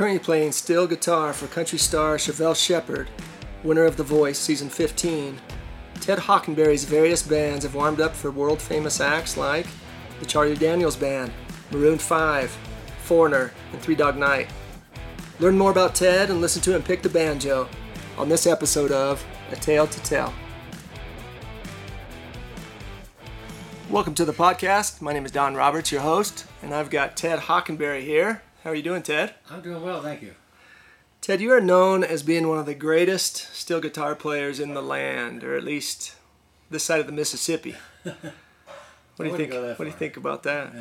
currently playing steel guitar for country star Chevel Shepherd, winner of The Voice Season 15. Ted Hockenberry's various bands have warmed up for world famous acts like the Charlie Daniels Band, Maroon 5, Foreigner, and Three Dog Night. Learn more about Ted and listen to him pick the banjo on this episode of A Tale to Tell. Welcome to the podcast. My name is Don Roberts, your host, and I've got Ted Hockenberry here. How are you doing, Ted? I'm doing well, thank you. Ted, you are known as being one of the greatest steel guitar players in the land, or at least this side of the Mississippi. What do you think? What do you think about that?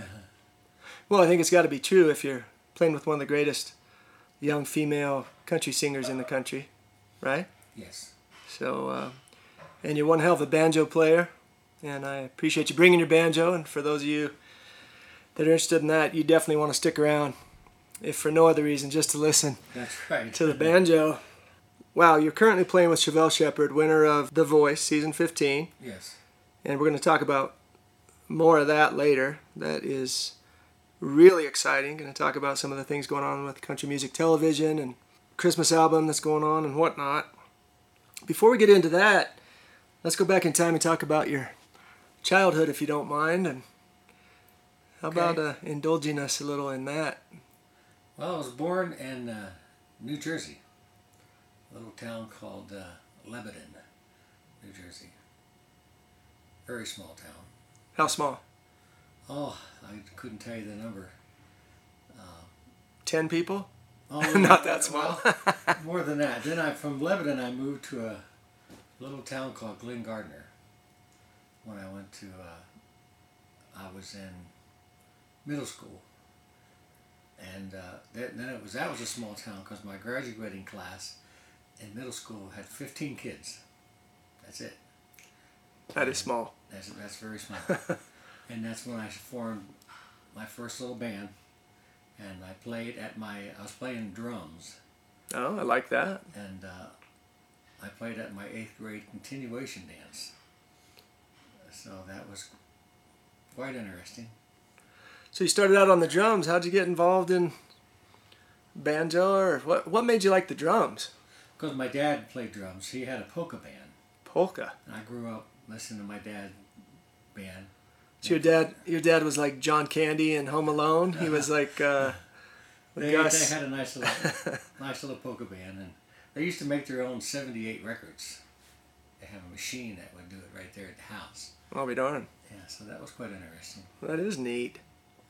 Well, I think it's got to be true if you're playing with one of the greatest young female country singers in the country, right? Yes. So, uh, and you're one hell of a banjo player, and I appreciate you bringing your banjo. And for those of you that are interested in that, you definitely want to stick around, if for no other reason, just to listen That's right. to the banjo. Wow, you're currently playing with Chevel Shepherd, winner of The Voice, season 15, Yes. and we're going to talk about more of that later. That is really exciting. Going to talk about some of the things going on with country music television and Christmas album that's going on and whatnot. Before we get into that, let's go back in time and talk about your childhood, if you don't mind, and how Okay. about uh, indulging us a little in that? Well, I was born in uh, New Jersey, a little town called uh, Lebanon, New Jersey. Very small town. How small? Oh, I couldn't tell you the number. Ten people? Oh, Not that small. well, more than that. Then I, from Lebanon, I moved to a little town called Glen Gardner. When I went to, uh, I was in middle school, and uh, then, then it was that was a small town because my graduating class in middle school had 15 kids. That's it. That is small. That's that's very small. and that's when I formed my first little band, and I played at my I was playing drums Oh, I like that. and uh, I played at my eighth grade continuation dance. So that was quite interesting. So you started out on the drums. How'd you get involved in banjo, or what? What made you like the drums? Because my dad played drums, he had a polka band. Polka. And I grew up listening to my dad band. So your dad, your dad was like John Candy in Home Alone. He was like uh, They, they had a nice little, nice little polka band, and they used to make their own '78 records. They have a machine that would do it right there at the house. I'll be darned. Yeah, so that was quite interesting. That is neat.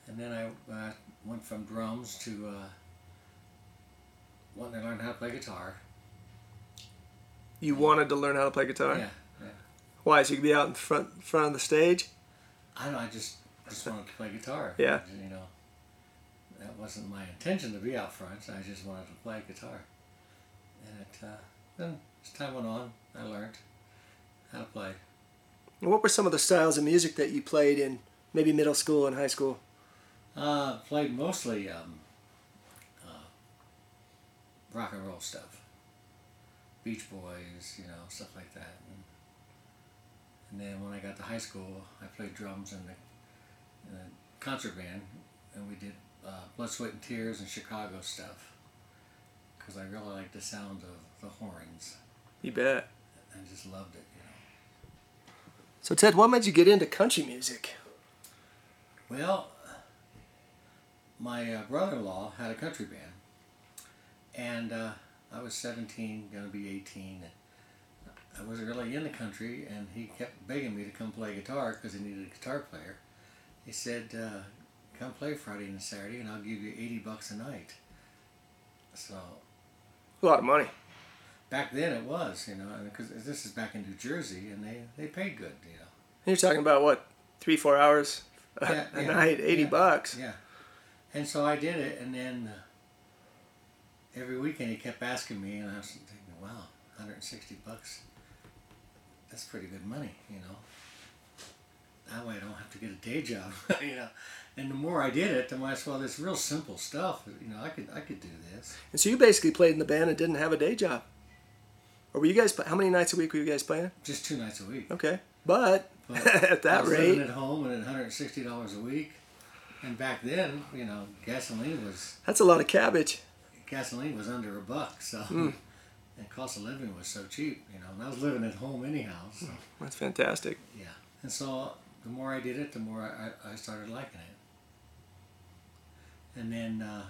And then I uh, went from drums to uh, wanting to learn how to play guitar. You wanted to learn how to play guitar. Yeah, yeah. Why? So you could be out in front front of the stage. I don't know. I just just wanted to play guitar. Yeah. You know, that wasn't my intention to be out front. I just wanted to play guitar. And it uh, then as time went on, I learned how to play. What were some of the styles of music that you played in maybe middle school and high school? Uh, played mostly um, uh, rock and roll stuff. Beach Boys, you know, stuff like that. And, and then when I got to high school, I played drums in the, in the concert band, and we did uh, Blood, Sweat, and Tears and Chicago stuff. Because I really liked the sound of the horns. You bet. I just loved it, you know. So Ted, what made you get into country music? Well, my uh, brother-in-law had a country band, and uh, I was 17, going to be 18. And I wasn't really in the country, and he kept begging me to come play guitar because he needed a guitar player. He said, uh, "Come play Friday and Saturday, and I'll give you 80 bucks a night." So A lot of money. back then it was, you know, because this is back in New Jersey, and they they paid good, you know. You're talking about what, three, four hours a, Yeah, a yeah, night, eighty yeah. bucks. Yeah. And so I did it, and then uh, every weekend he kept asking me, and I was thinking, wow, 160 bucks. That's pretty good money, you know. That way I don't have to get a day job, you know. And the more I did it, the more I saw this real simple stuff. You know, I could I could do this. And so you basically played in the band and didn't have a day job. Or were you guys? How many nights a week were you guys playing? Just two nights a week. Okay, but, But at that rate, at home and at 160 dollars a week. And back then, you know, gasoline was that's a lot of cabbage. gasoline was under a buck, so Hmm. and cost of living was so cheap, you know. And I was living at home anyhow, so That's fantastic. yeah. And so the more I did it, the more I, I started liking it. And then uh,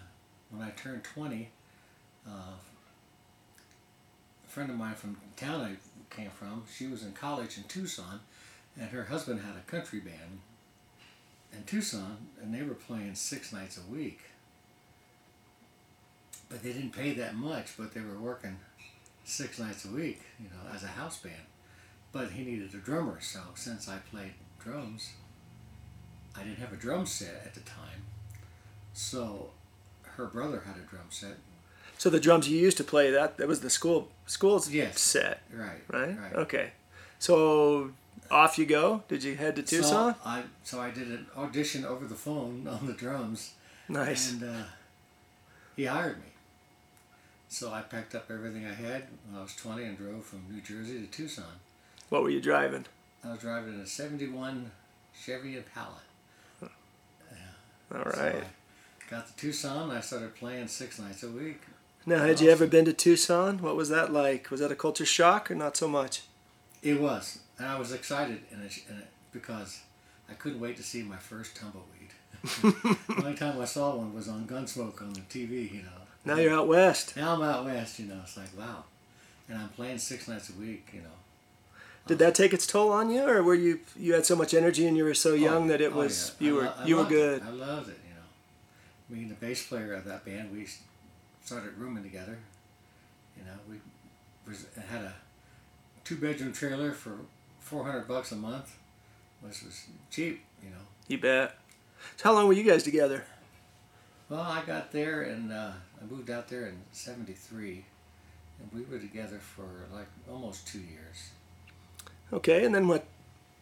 when I turned 20, uh, a friend of mine from town I came from, she was in college in Tucson, and her husband had a country band in Tucson, and they were playing six nights a week. But they didn't pay that much, but they were working six nights a week, you know, as a house band. But he needed a drummer, so since I played drums, I didn't have a drum set at the time. So her brother had a drum set. So the drums you used to play that that was the school school's Yes. set, Right. right? Right. Okay. So off you go. Did you head to Tucson? So I so I did an audition over the phone on the drums, nice. and uh, he hired me. So I packed up everything I had when I was 20 and drove from New Jersey to Tucson. What were you driving? I was driving a 71 Chevy Impala. All So right. I got to Tucson. and I started playing six nights a week. Now, had you ever been to Tucson? What was that like? Was that a culture shock or not so much? It was, and I was excited in it, in it because I couldn't wait to see my first tumbleweed. the only time I saw one was on Gunsmoke on the TV, you know. Now you're out west. Now I'm out west, you know. It's like wow, and I'm playing six nights a week, you know. Did that take its toll on you, or were you you had so much energy and you were so oh, young that it Oh, was yeah. you were lo- you were loved it. good? I loved it, you know. Me and the bass player of that band, we started rooming together. You know, we was had a two bedroom trailer for four hundred bucks a month, which was cheap, you know. You bet. So how long were you guys together? Well, I got there and uh, I moved out there in '73, and we were together for like almost two years. Okay, and then what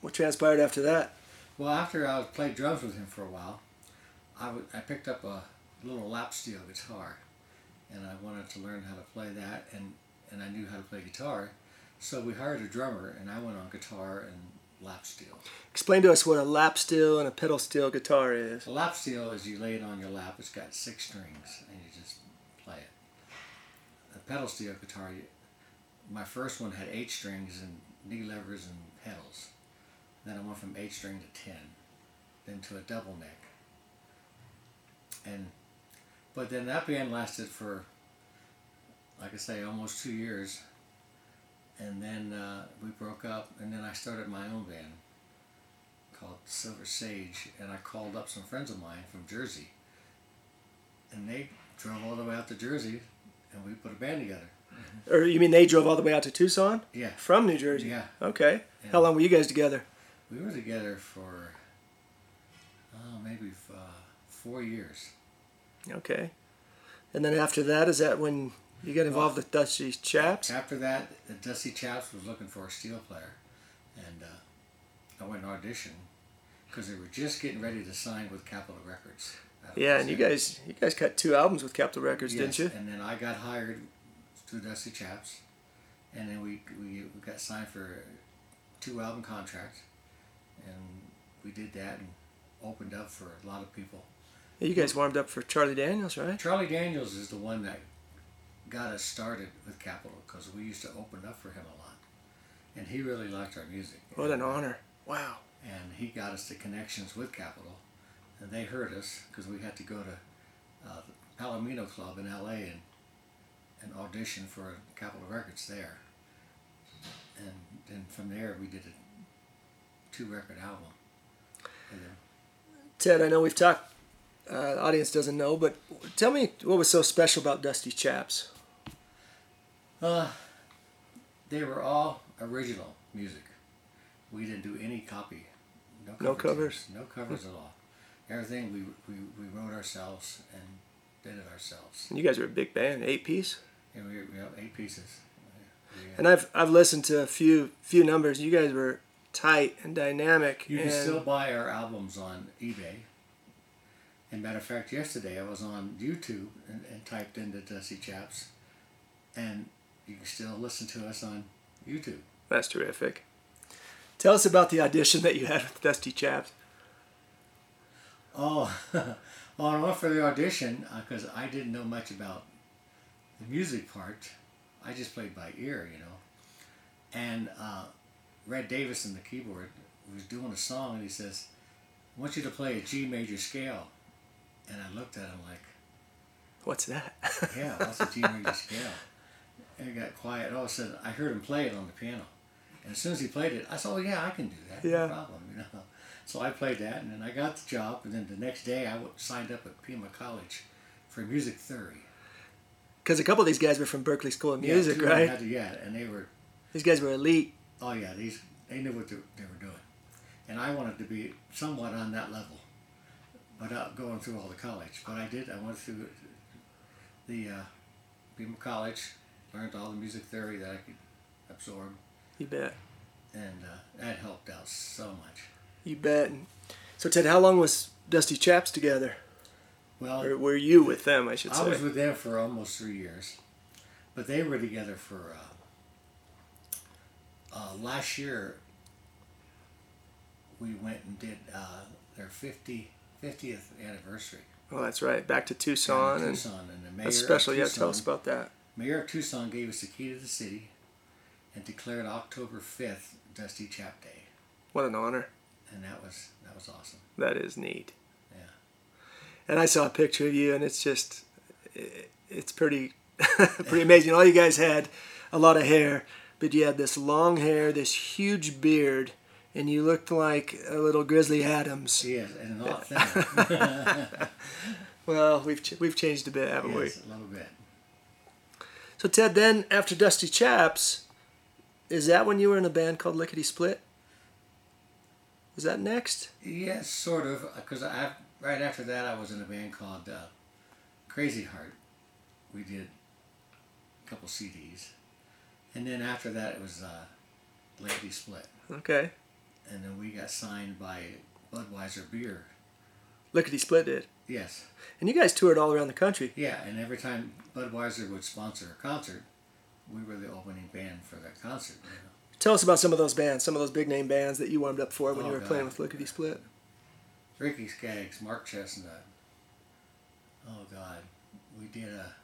what transpired after that? Well, after I played drums with him for a while, I, w- I picked up a little lap steel guitar, and I wanted to learn how to play that, and, and I knew how to play guitar, so we hired a drummer, and I went on guitar and lap steel. Explain to us what a lap steel and a pedal steel guitar is. A lap steel is you lay it on your lap. It's got six strings, and you just play it. A pedal steel guitar, you, my first one had eight strings and knee levers and pedals. Then I went from eight string to ten, then to a double neck. And, but then that band lasted for, like I say, almost two years. And then uh, we broke up, and then I started my own band called Silver Sage, and I called up some friends of mine from Jersey, and they drove all the way out to Jersey, and we put a band together. Or you mean they drove all the way out to Tucson Yeah, from New Jersey? yeah. Okay. Yeah. How long were you guys together? We were together for, oh, maybe uh, four years. Okay. And then after that, is that when you got involved with Dusty Chaps? After that, Dusty Chaps was looking for a steel player, and uh, I went and auditioned because they were just getting ready to sign with Capitol Records. Yeah, and you guys you guys cut two albums with Capitol Records, didn't Yes, you? And then I got hired through Dusty Chaps, and then we, we, we got signed for a two album contract, and we did that and opened up for a lot of people. You guys warmed up for Charlie Daniels, right? Charlie Daniels is the one that got us started with Capitol because we used to open up for him a lot, and he really liked our music. What an honor! Wow. and he got us the connections with Capitol, and they heard us because we had to go to uh, the Palomino Club in L.A. and and audition for Capitol Records there, and then from there we did a two record album. And then, Ted, I know we've talked. Uh, the audience doesn't know, but tell me what was so special about Dusty Chaps. Uh, they were all original music. We didn't do any copy. No, No covers? No covers at all. Everything we, we, we wrote ourselves and did it ourselves. You guys were a big band, eight piece. Yeah, we, we have eight pieces. We, uh, And I've I've listened to a few few numbers. You guys were tight and dynamic. you can and still buy our albums on eBay. And matter of fact, yesterday I was on YouTube and, and typed into Dusty Chaps, and you can still listen to us on YouTube. That's terrific. Tell us about the audition that you had with Dusty Chaps. Oh, well, I went for the audition because I didn't know much about the music part, I just played by ear, you know. And uh, Red Davis in the keyboard was doing a song, and he says, "I want you to play a G major scale." And I looked at him like, What's that? "Yeah, what's a G major scale?" And it got quiet. All of a sudden, I heard him play it on the piano. And as soon as he played it, I said, "Oh yeah, I can do that. Yeah. No problem." You know. So I played that, and then I got the job. And then the next day, I signed up at Pima College for music theory. Because a couple of these guys were from Berklee School of Music, them right? to- yeah, and they were These guys were elite. Oh yeah, these they knew what they, they were doing, and I wanted to be somewhat on that level, without going through all the college. But I did. I went through the uh, Pima College, learned all the music theory that I could absorb, You bet. and uh, that helped out so much. You bet. So Ted, how long was Dusty Chaps together? Well, Or were you with them, I should say. I was with them for almost three years, but they were together for uh, uh, last year. We went and did uh, their 50, 50th anniversary. oh, that's right. Back to Tucson. in and Tucson, and the mayor that's special. Yeah, tell us about that. Mayor of Tucson gave us the key to the city, and declared October fifth Dusty Chap Day, What an honor. and that was that was awesome. That is neat. Yeah. And I saw a picture of you, and it's just, it's pretty, pretty amazing. All you guys had a lot of hair, but you had this long hair, this huge beard, and you looked like a little Grizzly Adams. Yes, and a lot thinner. Well, we've ch- we've changed a bit, haven't we? yes, a little bit. So Ted, then after Dusty Chaps, is that when you were in a band called Lickety Split? Was that next? Yes, sort of, because I right after that I was in a band called uh, Crazy Heart. We did a couple CDs, and then after that it was uh, Lickety Split, Okay. and then we got signed by Budweiser Beer. Lickety Split did. Yes, And you guys toured all around the country. yeah, and every time Budweiser would sponsor a concert, we were the opening band for that concert. You know? Tell us about some of those bands, some of those big name bands that you warmed up for when Oh, you were God. playing with Lickety Split. Ricky Skaggs, Mark Chesnutt. Oh God, we did a.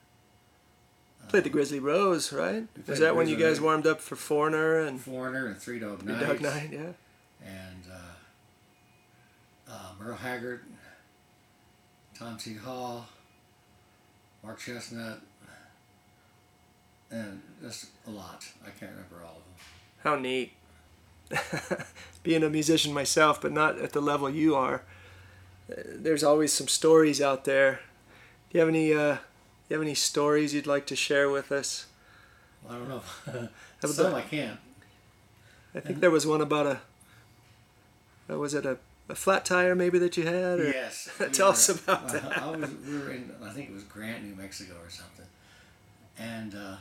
Played the Grizzly Rose, right? Is that when you guys warmed up for Foreigner and Foreigner and Three Dog Three Night. Dog Night? Yeah. and uh, uh, Merle Haggard, Tom T. Hall, Mark Chesnutt, and just a lot. I can't remember all of them. How neat. Being a musician myself, but not at the level you are, uh, there's always some stories out there. Do you have any? Uh, do you have any stories you'd like to share with us? Well, I don't know. Some about- I can't. I think there was one about a. Uh, was it a, a flat tire maybe that you had? Or? Yes. Tell we us about that. I was, we were in, I think it was Grant, New Mexico or something. And uh,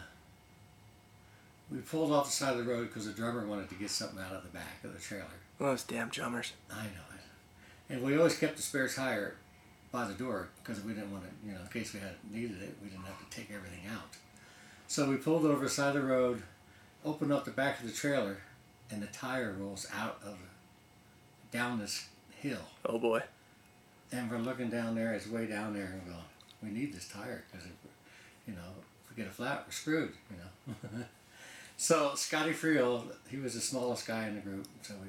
we pulled off the side of the road because the drummer wanted to get something out of the back of the trailer. Oh, those damn drummers. I know it. And we always kept the spare tire by the door because we didn't want to, you know, in case we had needed it, we didn't have to take everything out. So we pulled over the side of the road, opened up the back of the trailer, and the tire rolls out of down this hill. Oh boy. And we're looking down there, it's way down there, and we're going, we need this tire because, you know, if we get a flat, we're screwed, you know. so Scotty Friel, he was the smallest guy in the group, so we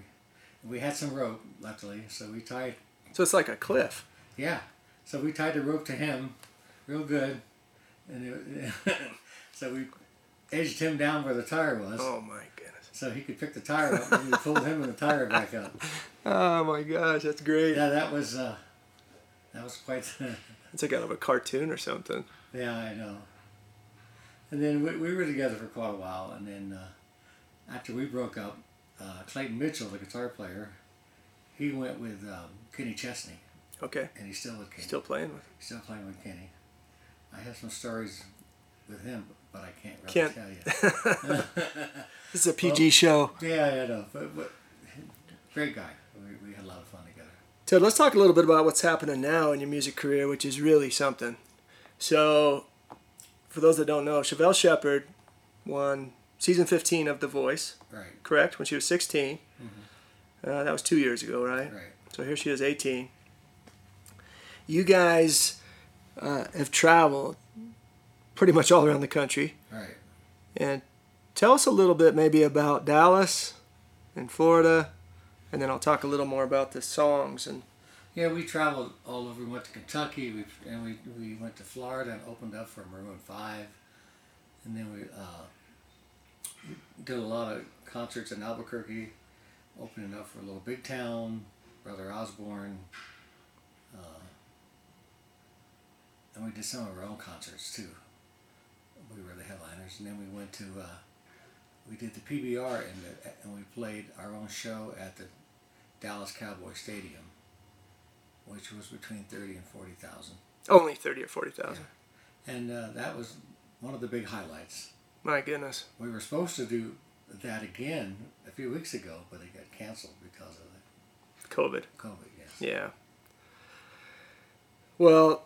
we had some rope, luckily, so we tied, So it's like a cliff. yeah, so we tied the rope to him, real good, and it, so we edged him down where the tire was, Oh my. So he could pick the tire up, and we pulled him and the tire back up. Oh my gosh, that's great. Yeah, that was uh, that was quite. It's like out of a cartoon or something. Yeah, I know. And then we, we were together for quite a while, and then uh, after we broke up, uh, Clayton Mitchell, the guitar player, he went with um, Kenny Chesney, Okay. and he's still with Kenny. Still playing with. Still playing with Kenny. I have some stories with him, but I can't really Can't. tell you. This is a PG show. yeah, I know, but, but great guy. We, we had a lot of fun together. Ted, let's talk a little bit about what's happening now in your music career, which is really something. So, for those that don't know, Chevel Shepherd won season 15 of The Voice, Right, correct? When she was 16. Uh, that was two years ago, right? right. So here she is, 18. You guys uh, have traveled pretty much all around the country. Right. And tell us a little bit maybe about Dallas and Florida, and then I'll talk a little more about the songs and Yeah, we traveled all over. We went to Kentucky, we, and we, we went to Florida and opened up for Maroon 5. And then we uh, did a lot of concerts in Albuquerque, opening up for a Little Big Town, Brother Osborne. Uh, and we did some of our own concerts too. We were the headliners. And then we went to, uh, we did the PBR and, the, and we played our own show at the Dallas Cowboy Stadium which was between 30 and 40,000. only 30 or 40,000. Yeah. And uh, that was one of the big highlights. My goodness. We were supposed to do that again a few weeks ago, but it got canceled because of the COVID. COVID, yes. Yeah. Well,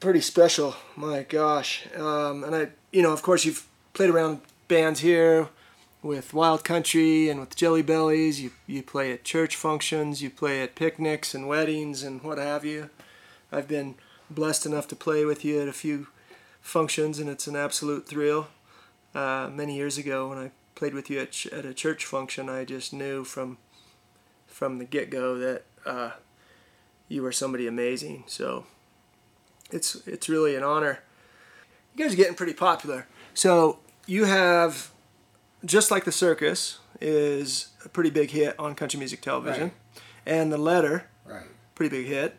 pretty special. My gosh. Um, and I, you know, of course, you've played around bands here with Wild Country and with Jelly Bellies. You you play at church functions. You play at picnics and weddings and what have you. I've been blessed enough to play with you at a few functions, and it's an absolute thrill. Uh, many years ago, when I played with you at, ch- at a church function, I just knew from from the get go that uh, you were somebody amazing. So it's it's really an honor. You guys are getting pretty popular. So you have just like the circus is a pretty big hit on country music television, Right. and the letter Right, pretty big hit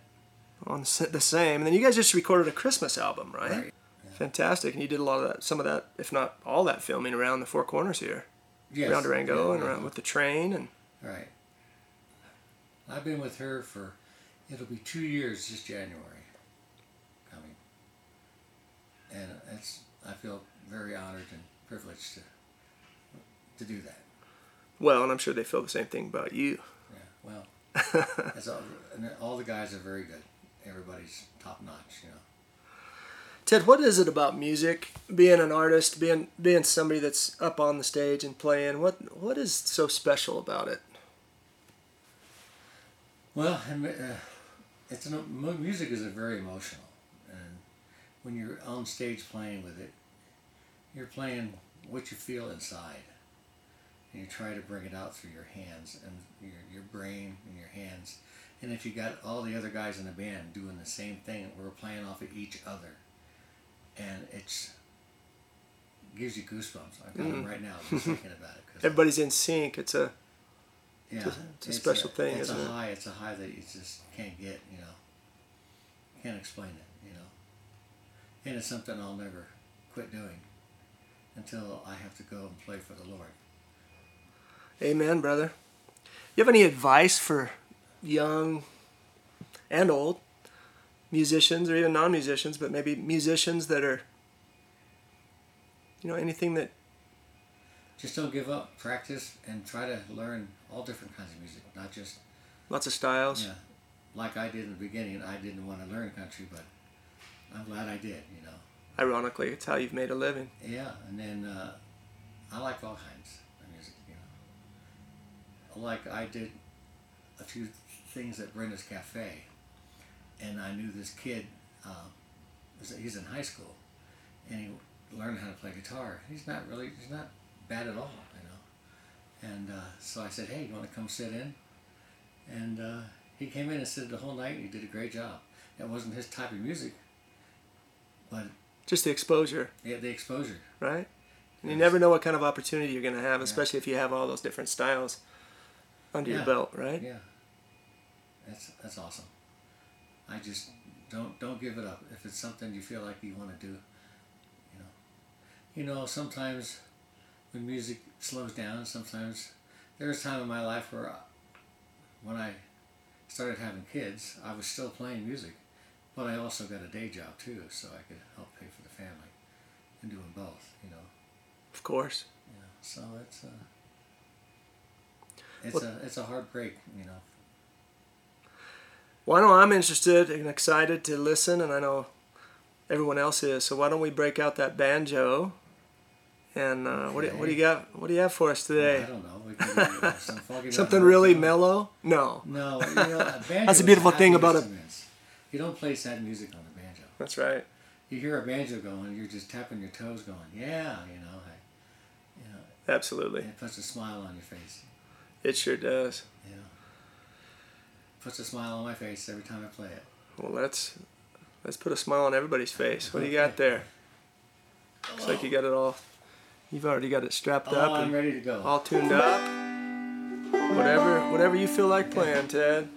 on the same. And then you guys just recorded a Christmas album, right? right, Fantastic, and you did a lot of that, some of that, if not all that filming around the four corners here, yes. around Durango yeah, and around with the train, and Right. I've been with her for, it'll be two years this January. And it's, I feel very honored and privileged to, to do that. well, and I'm sure they feel the same thing about you. Yeah, well, all, and all the guys are very good. Everybody's top notch, you know. Ted, what is it about music, being an artist, being being somebody that's up on the stage and playing? What what is so special about it? Well, and, uh, it's an, music is a very emotional, when you're on stage playing with it, you're playing what you feel inside, and you try to bring it out through your hands and your your brain and your hands. And if you got all the other guys in the band doing the same thing, we're playing off of each other, and it's gives you goosebumps. I've got them Mhm. right now just thinking about it. 'cause- Everybody's in sync. It's a yeah, it's a special thing, It's a it? high. It's a high that you just can't get. You know, can't explain it. And it's something I'll never quit doing until I have to go and play for the Lord. amen, brother. You have any advice for young and old musicians, or even non-musicians, but maybe musicians that are, you know, anything that Just don't give up. Practice and try to learn all different kinds of music, not just lots of styles. yeah, like I did in the beginning. I didn't want to learn country, but I'm glad I did. You know. Ironically, it's how you've made a living. Yeah, and then uh, I like all kinds of music, you know. Like I did a few things at Brenda's Cafe, and I knew this kid. Uh, he's in high school, and he learned how to play guitar. He's not really, he's not bad at all, you know. And uh, so I said, "Hey, you want to come sit in?" And uh, he came in and stood the whole night, and he did a great job. It wasn't his type of music, but Just the exposure, yeah, the exposure. right? And you never know what kind of opportunity you're going to have, Yeah. especially if you have all those different styles under your belt, right? Yeah, that's that's awesome. I just don't don't give it up. If it's something you feel like you want to do, you know, you know sometimes when music slows down, sometimes there was a time in my life where uh, when I started having kids, I was still playing music, but I also got a day job too, so I could help pay for the family and doing both, you know. Of course. Yeah, so it's a it's Well- a it's a hard break, you know. Well, I know I'm interested and excited to listen, and I know everyone else is. So why don't we break out that banjo? And uh, what, do, what do you got? What do you have for us Well, I today? don't know. We can do, uh, some Something really mellow? No, No, you know, That's a beautiful thing about a- instruments. You don't play sad music on the banjo. that's right. you hear a banjo going, you're just tapping your toes, going, yeah, you know, I, you know, Absolutely. it puts a smile on your face. It sure does. Yeah. puts a smile on my face every time I play it. Well, let's let's put a smile on everybody's face. What do you got there? Looks like you got it all. You've already got it strapped Oh, up I'm and ready to go. all tuned up. Whatever, whatever you feel like playing, Ted.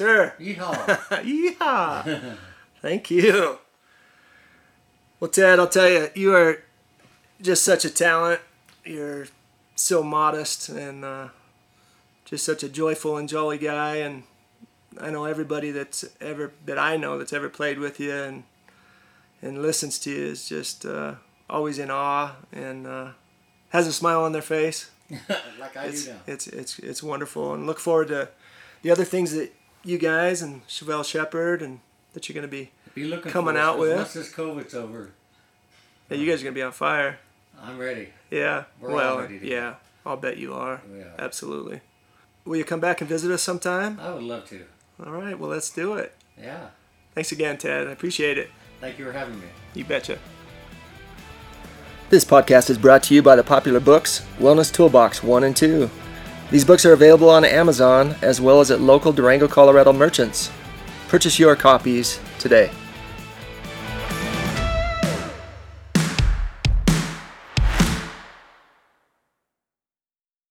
Sir. Yeehaw! Yeehaw! Thank you. Well, Ted, I'll tell you, you are just such a talent. You're so modest and uh, just such a joyful and jolly guy. And I know everybody that's ever that I know that's ever played with you and and listens to you is just uh, always in awe and uh, has a smile on their face like I it's, do now. it's it's it's wonderful and look forward to the other things that you guys and Chevel Shepherd and that you're going to be Be looking coming out us, out 'cause with. Once this COVID's over, yeah, you guys are going to be on fire. I'm ready. Yeah. We're all well, ready to go. yeah. I'll bet you are. We are. Absolutely. Will you come back and visit us sometime? I would love to. All right. Well, let's do it. Yeah. Thanks again, Ted. I appreciate it. Thank you for having me. You betcha. This podcast is brought to you by the popular books Wellness Toolbox 1 and 2. These books are available on Amazon as well as at local Durango, Colorado merchants. Purchase your copies today.